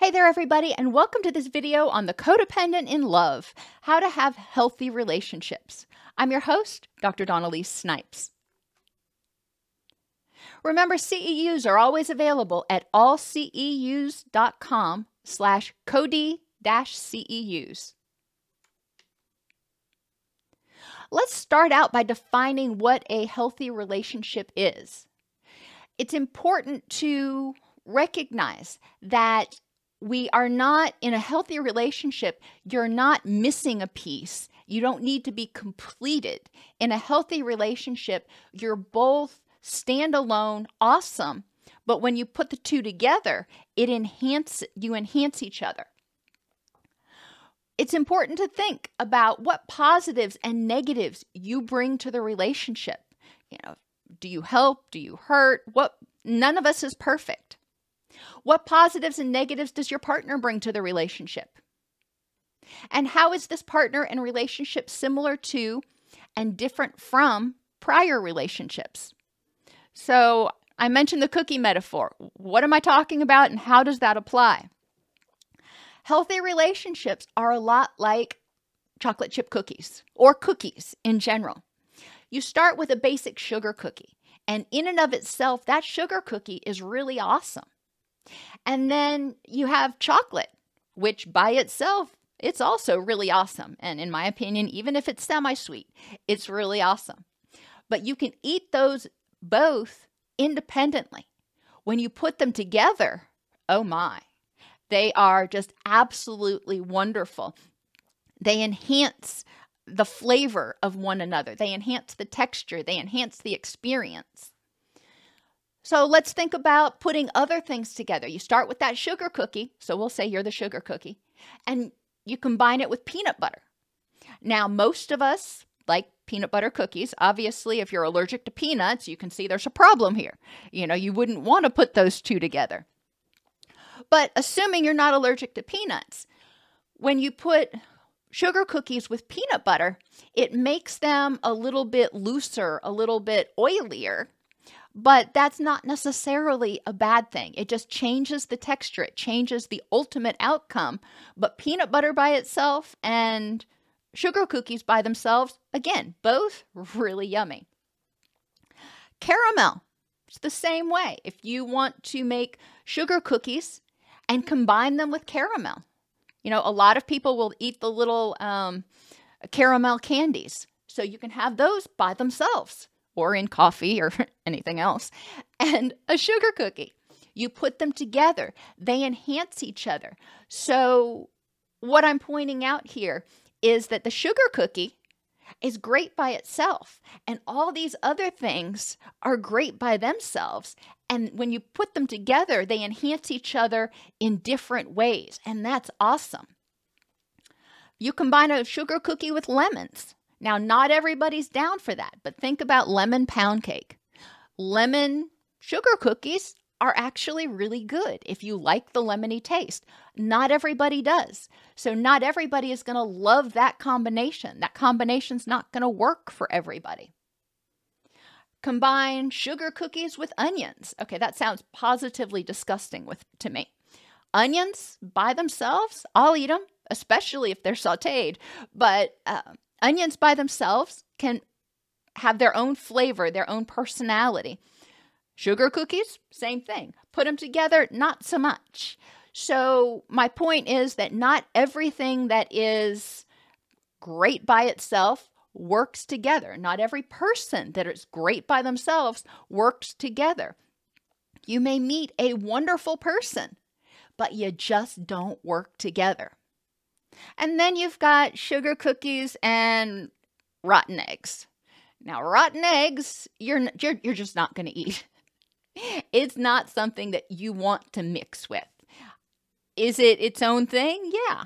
Hey there, everybody, and welcome to this video on the codependent in love how to have healthy relationships. I'm your host, Dr. Dawn-Elise Snipes. Remember, CEUs are always available at allceus.com slash cody-ceus. Let's start out by defining what a healthy relationship is. It's important to recognize that we are not in a healthy relationship, you're not missing a piece. You don't need to be completed. In a healthy relationship, you're both standalone, awesome, but when you put the two together, it enhance you enhance each other. It's important to think about what positives and negatives you bring to the relationship. You know, do you help? Do you hurt? What none of us is perfect. What positives and negatives does your partner bring to the relationship? And how is this partner and relationship similar to and different from prior relationships? So, I mentioned the cookie metaphor. What am I talking about and how does that apply? Healthy relationships are a lot like chocolate chip cookies or cookies in general. You start with a basic sugar cookie, and in and of itself, that sugar cookie is really awesome. And then you have chocolate, which by itself, it's also really awesome. And in my opinion, even if it's semi sweet, it's really awesome. But you can eat those both independently. When you put them together, oh my, they are just absolutely wonderful. They enhance the flavor of one another, they enhance the texture, they enhance the experience. So let's think about putting other things together. You start with that sugar cookie. So we'll say you're the sugar cookie, and you combine it with peanut butter. Now, most of us like peanut butter cookies. Obviously, if you're allergic to peanuts, you can see there's a problem here. You know, you wouldn't want to put those two together. But assuming you're not allergic to peanuts, when you put sugar cookies with peanut butter, it makes them a little bit looser, a little bit oilier, but that's not necessarily a bad thing. It just changes the texture, it changes the ultimate outcome. But peanut butter by itself and sugar cookies by themselves, again, both really yummy. Caramel, it's the same way. If you want to make sugar cookies and combine them with caramel, you know, a lot of people will eat the little um, caramel candies. So you can have those by themselves or in coffee or anything else, and a sugar cookie. You put them together, they enhance each other. So, what I'm pointing out here is that the sugar cookie is great by itself, and all these other things are great by themselves. And when you put them together, they enhance each other in different ways, and that's awesome. You combine a sugar cookie with lemons. Now, not everybody's down for that, but think about lemon pound cake. Lemon sugar cookies are actually really good if you like the lemony taste. Not everybody does. So, not everybody is going to love that combination. That combination's not going to work for everybody. Combine sugar cookies with onions. Okay, that sounds positively disgusting with to me. Onions by themselves, I'll eat them, especially if they're sauteed. But uh, Onions by themselves can have their own flavor, their own personality. Sugar cookies, same thing. Put them together, not so much. So, my point is that not everything that is great by itself works together. Not every person that is great by themselves works together. You may meet a wonderful person, but you just don't work together. And then you've got sugar cookies and rotten eggs. Now, rotten eggs, you're you're, you're just not going to eat. it's not something that you want to mix with. Is it its own thing? Yeah.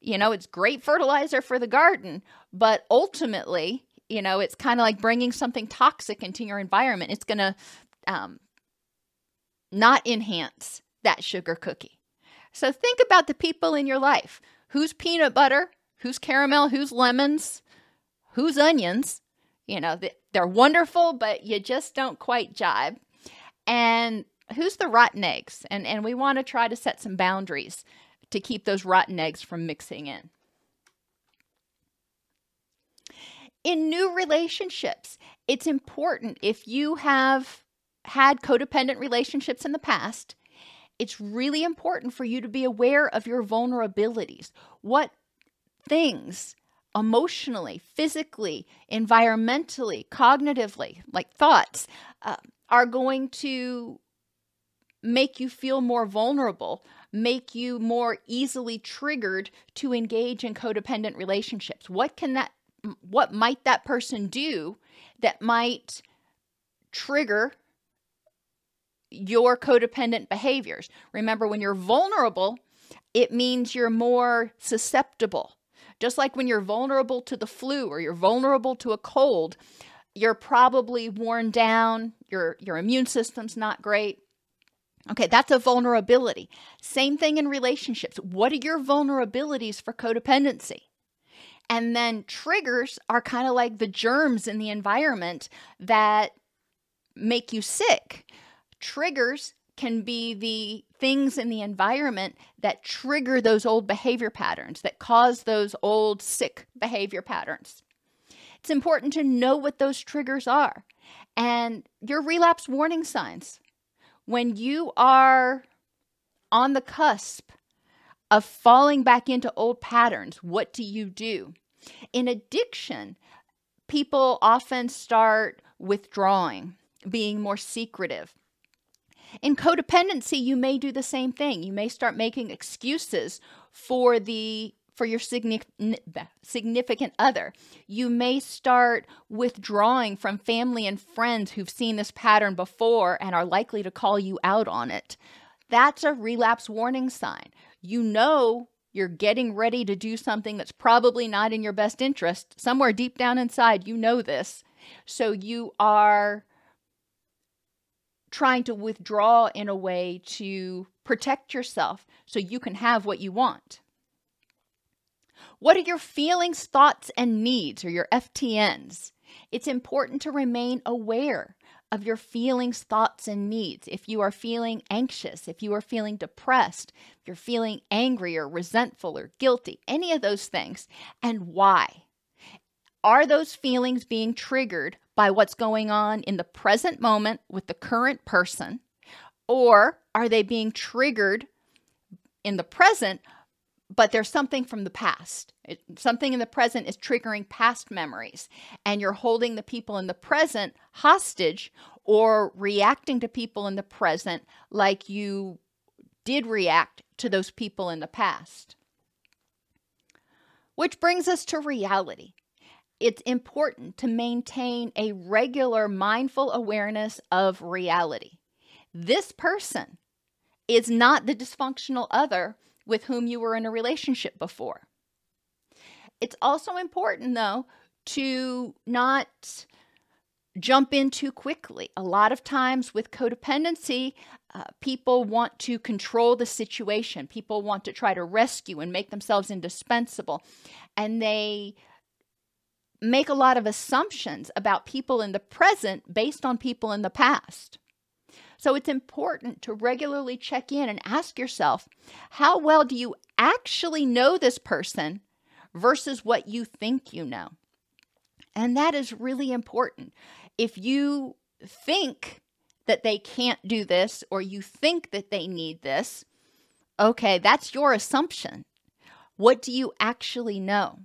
You know, it's great fertilizer for the garden, but ultimately, you know, it's kind of like bringing something toxic into your environment. It's going to um, not enhance that sugar cookie. So think about the people in your life. Who's peanut butter? Who's caramel? Who's lemons? Who's onions? You know, they're wonderful, but you just don't quite jibe. And who's the rotten eggs? And, and we want to try to set some boundaries to keep those rotten eggs from mixing in. In new relationships, it's important if you have had codependent relationships in the past, it's really important for you to be aware of your vulnerabilities. What things emotionally, physically, environmentally, cognitively, like thoughts, uh, are going to make you feel more vulnerable, make you more easily triggered to engage in codependent relationships. What can that what might that person do that might trigger your codependent behaviors? Remember when you're vulnerable, it means you're more susceptible. Just like when you're vulnerable to the flu or you're vulnerable to a cold, you're probably worn down, your your immune system's not great. Okay, that's a vulnerability. Same thing in relationships. What are your vulnerabilities for codependency? And then triggers are kind of like the germs in the environment that make you sick. Triggers can be the things in the environment that trigger those old behavior patterns, that cause those old sick behavior patterns. It's important to know what those triggers are and your relapse warning signs. When you are on the cusp of falling back into old patterns, what do you do? In addiction, people often start withdrawing, being more secretive in codependency, you may do the same thing. You may start making excuses for the for your significant other. You may start withdrawing from family and friends who've seen this pattern before and are likely to call you out on it. That's a relapse warning sign. You know you're getting ready to do something that's probably not in your best interest. Somewhere deep down inside, you know this. So you are trying to withdraw in a way to protect yourself so you can have what you want. What are your feelings, thoughts, and needs, or your FTNs? It's important to remain aware of your feelings, thoughts, and needs. If you are feeling anxious, if you are feeling depressed, if you're feeling angry or resentful or guilty, any of those things, and why. Are those feelings being triggered by what's going on in the present moment with the current person? Or are they being triggered in the present, but there's something from the past? It, something in the present is triggering past memories, and you're holding the people in the present hostage or reacting to people in the present like you did react to those people in the past. Which brings us to reality it's important to maintain a regular mindful awareness of reality. This person is not the dysfunctional other with whom you were in a relationship before. It's also important, though, to not jump in too quickly. A lot of times with codependency, uh, people want to control the situation. People want to try to rescue and make themselves indispensable. And they make a lot of assumptions about people in the present based on people in the past. So it's important to regularly check in and ask yourself how well do you actually know this person versus what you think you know? And that is really important. If you think that they can't do this or you think that they need this, okay, that's your assumption. What do you actually know?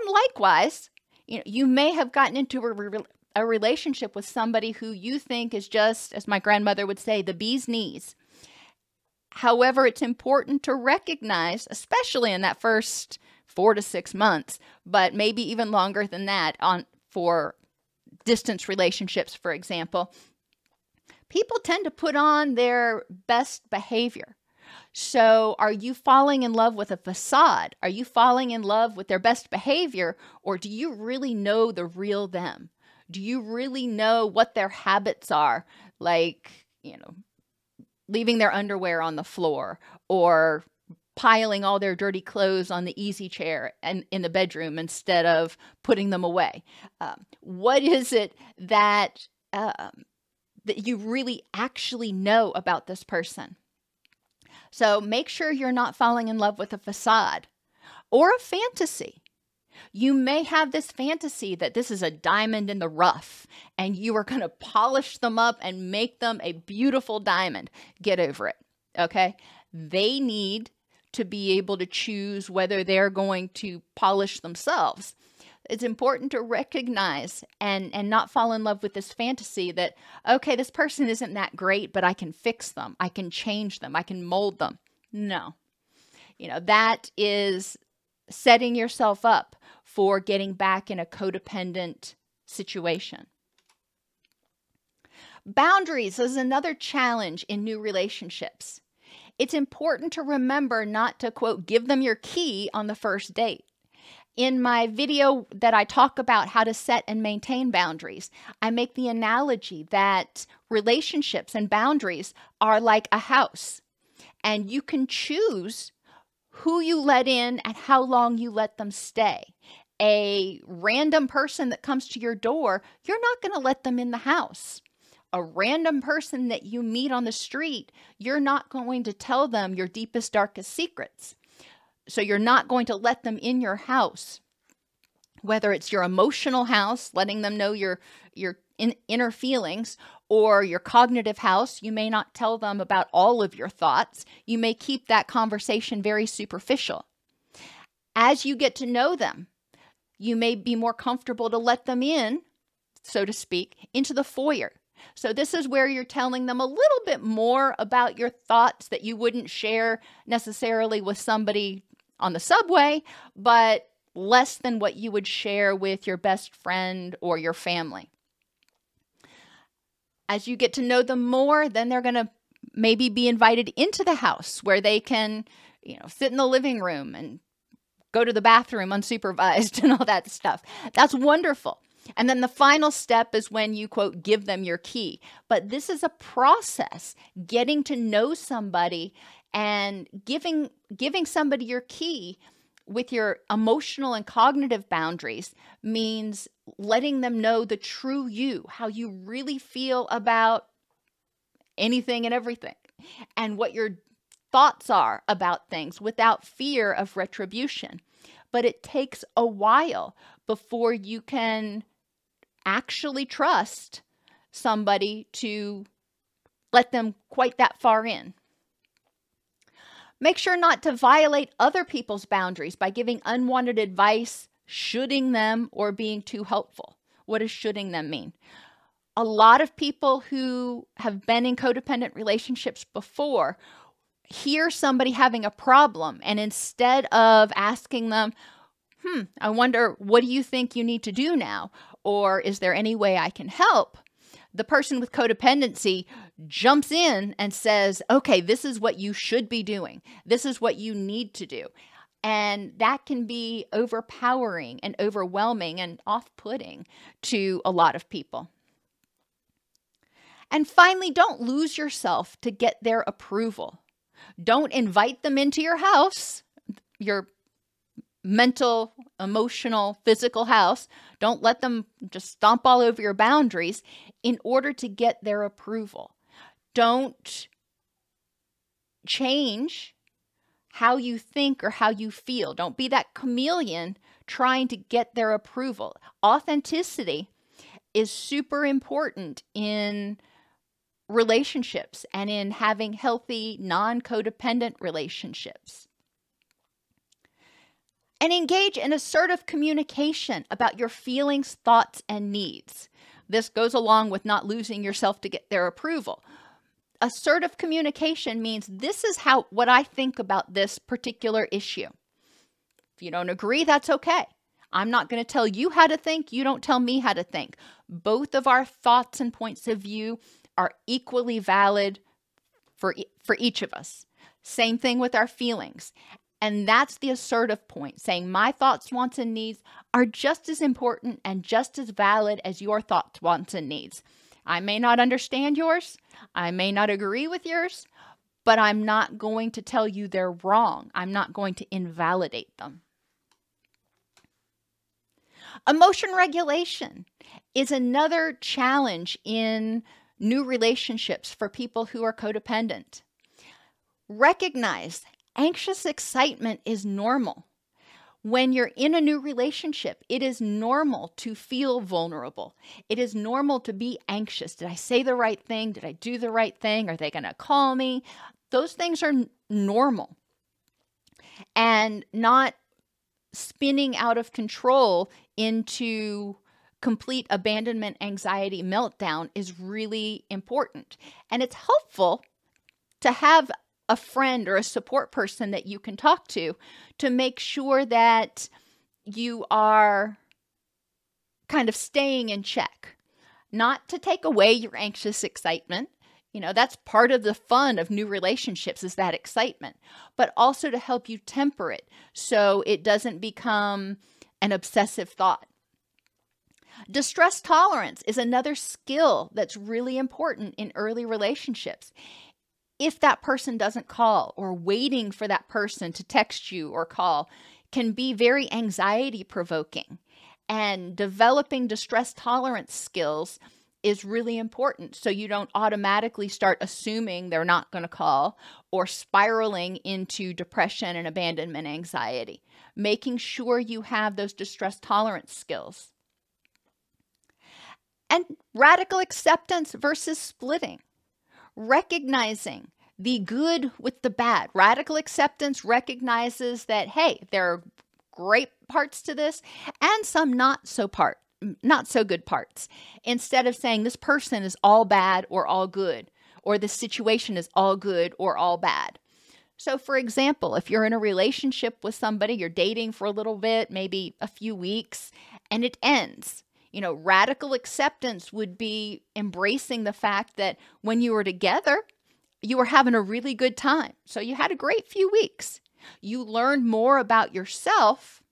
And likewise, you know, you may have gotten into a, re- a relationship with somebody who you think is just, as my grandmother would say, the bee's knees. However, it's important to recognize, especially in that first four to six months, but maybe even longer than that on for distance relationships, for example. people tend to put on their best behavior. So, are you falling in love with a facade? Are you falling in love with their best behavior? Or do you really know the real them? Do you really know what their habits are? Like, you know, leaving their underwear on the floor or piling all their dirty clothes on the easy chair and in the bedroom instead of putting them away. Um, what is it that um, that you really actually know about this person? So make sure you're not falling in love with a facade or a fantasy. You may have this fantasy that this is a diamond in the rough and you are going to polish them up and make them a beautiful diamond. Get over it. Okay. They need to be able to choose whether they're going to polish themselves. It's important to recognize and and not fall in love with this fantasy that okay, this person isn't that great, but I can fix them. I can change them. I can mold them. No. You know, that is setting yourself up for getting back in a codependent situation. Boundaries is another challenge in new relationships. It's important to remember not to, quote, give them your key on the first date. In my video that I talk about how to set and maintain boundaries, I make the analogy that relationships and boundaries are like a house, and you can choose who you let in and how long you let them stay. A random person that comes to your door, you're not going to let them in the house a random person that you meet on the street, you're not going to tell them your deepest, darkest secrets. So you're not going to let them in your house. Whether it's your emotional house, letting them know your your in, inner feelings, or your cognitive house, you may not tell them about all of your thoughts. You may keep that conversation very superficial. As you get to know them, you may be more comfortable to let them in, so to speak, into the foyer so, this is where you're telling them a little bit more about your thoughts that you wouldn't share necessarily with somebody on the subway, but less than what you would share with your best friend or your family. As you get to know them more, then they're going to maybe be invited into the house where they can, you know, sit in the living room and go to the bathroom unsupervised and all that stuff. That's wonderful. And then the final step is when you quote, give them your key. But this is a process, getting to know somebody and giving giving somebody your key with your emotional and cognitive boundaries means letting them know the true you, how you really feel about anything and everything, and what your thoughts are about things without fear of retribution. But it takes a while before you can actually trust somebody to let them quite that far in. Make sure not to violate other people's boundaries by giving unwanted advice, shoulding them, or being too helpful. What does shoulding them mean? A lot of people who have been in codependent relationships before hear somebody having a problem, and instead of asking them, hmm, I wonder, what do you think you need to do now? Or is there any way I can help? The person with codependency jumps in and says, okay, this is what you should be doing. This is what you need to do. And that can be overpowering and overwhelming and off putting to a lot of people. And finally, don't lose yourself to get their approval. Don't invite them into your house, your mental, emotional, physical house. Don't let them just stomp all over your boundaries in order to get their approval. Don't change how you think or how you feel. Don't be that chameleon trying to get their approval. Authenticity is super important in relationships and in having healthy, non codependent relationships and engage in assertive communication about your feelings, thoughts, and needs. This goes along with not losing yourself to get their approval. Assertive communication means this is how what I think about this particular issue. If you don't agree, that's okay. I'm not going to tell you how to think, you don't tell me how to think. Both of our thoughts and points of view are equally valid for, for each of us. Same thing with our feelings. And that's the assertive point, saying my thoughts, wants, and needs are just as important and just as valid as your thoughts, wants, and needs. I may not understand yours, I may not agree with yours, but I'm not going to tell you they're wrong. I'm not going to invalidate them. Emotion regulation is another challenge in new relationships for people who are codependent. Recognize anxious excitement is normal. When you're in a new relationship, it is normal to feel vulnerable. It is normal to be anxious. Did I say the right thing? Did I do the right thing? Are they going to call me? Those things are normal. And not spinning out of control into complete abandonment anxiety meltdown is really important. And it's helpful to have a friend or a support person that you can talk to to make sure that you are kind of staying in check. Not to take away your anxious excitement. You know, that's part of the fun of new relationships is that excitement, but also to help you temper it so it doesn't become an obsessive thought. Distress tolerance is another skill that's really important in early relationships if that person doesn't call or waiting for that person to text you or call can be very anxiety provoking. And developing distress tolerance skills is really important so you don't automatically start assuming they're not going to call or spiraling into depression and abandonment anxiety. Making sure you have those distress tolerance skills. And radical acceptance versus splitting recognizing the good with the bad. Radical acceptance recognizes that, hey, there are great parts to this and some not so part not so good parts. Instead of saying this person is all bad or all good or this situation is all good or all bad. So for example if you're in a relationship with somebody you're dating for a little bit maybe a few weeks and it ends you know, radical acceptance would be embracing the fact that when you were together, you were having a really good time. So you had a great few weeks. You learned more about yourself.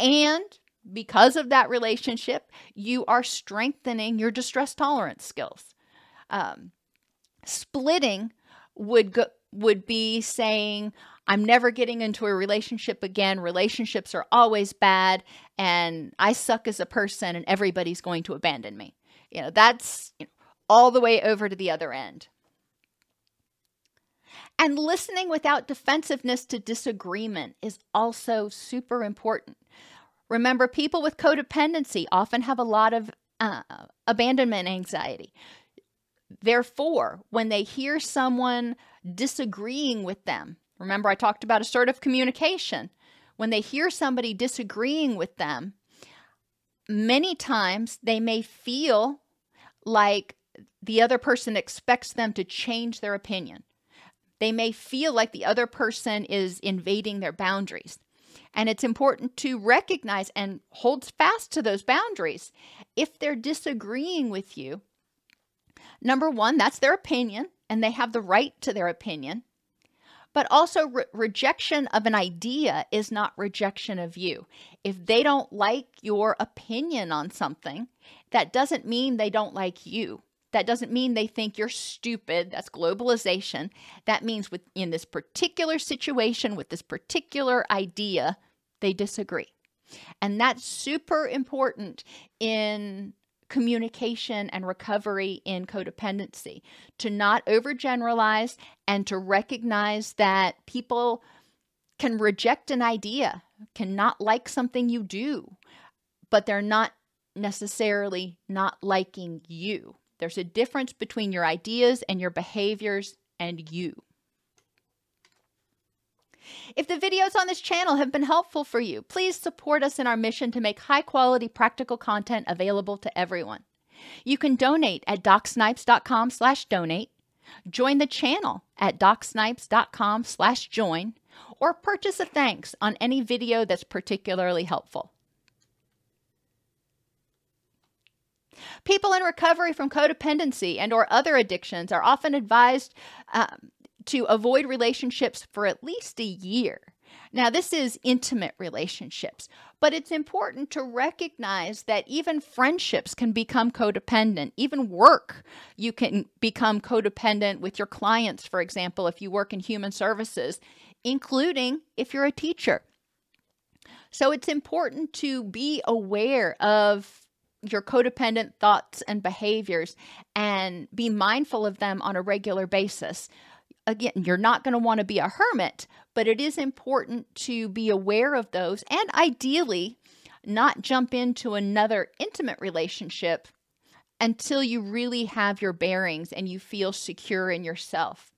And because of that relationship, you are strengthening your distress tolerance skills. Um, splitting would go, would be saying, I'm never getting into a relationship again. Relationships are always bad, and I suck as a person, and everybody's going to abandon me. You know, that's you know, all the way over to the other end. And listening without defensiveness to disagreement is also super important. Remember, people with codependency often have a lot of uh, abandonment anxiety. Therefore, when they hear someone disagreeing with them, remember I talked about assertive communication, when they hear somebody disagreeing with them, many times they may feel like the other person expects them to change their opinion. They may feel like the other person is invading their boundaries. And it's important to recognize and hold fast to those boundaries. If they're disagreeing with you, Number one, that's their opinion, and they have the right to their opinion. But also, re- rejection of an idea is not rejection of you. If they don't like your opinion on something, that doesn't mean they don't like you. That doesn't mean they think you're stupid. That's globalization. That means with in this particular situation with this particular idea, they disagree. And that's super important in communication and recovery in codependency, to not overgeneralize and to recognize that people can reject an idea, cannot like something you do, but they're not necessarily not liking you. There's a difference between your ideas and your behaviors and you. If the videos on this channel have been helpful for you, please support us in our mission to make high quality practical content available to everyone. You can donate at docsnipes.com slash donate, join the channel at docsnipes.com slash join, or purchase a thanks on any video that's particularly helpful. People in recovery from codependency and or other addictions are often advised um, to avoid relationships for at least a year. Now, this is intimate relationships, but it's important to recognize that even friendships can become codependent. Even work, you can become codependent with your clients, for example, if you work in human services, including if you're a teacher. So it's important to be aware of your codependent thoughts and behaviors and be mindful of them on a regular basis. Again, you're not going to want to be a hermit, but it is important to be aware of those and ideally not jump into another intimate relationship until you really have your bearings and you feel secure in yourself.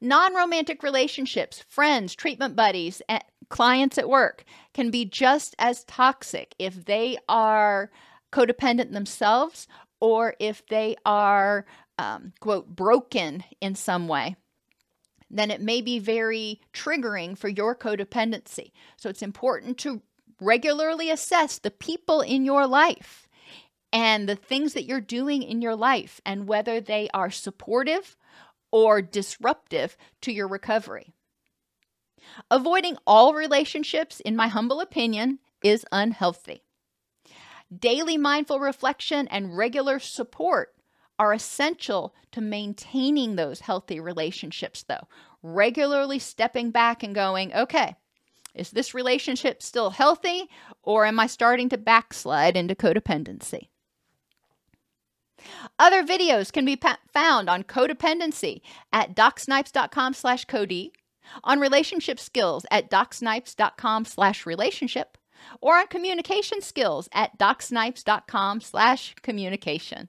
Non romantic relationships, friends, treatment buddies, eh, clients at work can be just as toxic if they are codependent themselves or if they are, um, quote, broken in some way. Then it may be very triggering for your codependency. So it's important to regularly assess the people in your life and the things that you're doing in your life and whether they are supportive or disruptive to your recovery. Avoiding all relationships, in my humble opinion, is unhealthy. Daily mindful reflection and regular support are essential to maintaining those healthy relationships, though. Regularly stepping back and going, okay, is this relationship still healthy or am I starting to backslide into codependency? Other videos can be found on codependency at docsnipes.com slash cody, on relationship skills at docsnipes.com slash relationship, or on communication skills at docsnipes.com slash communication.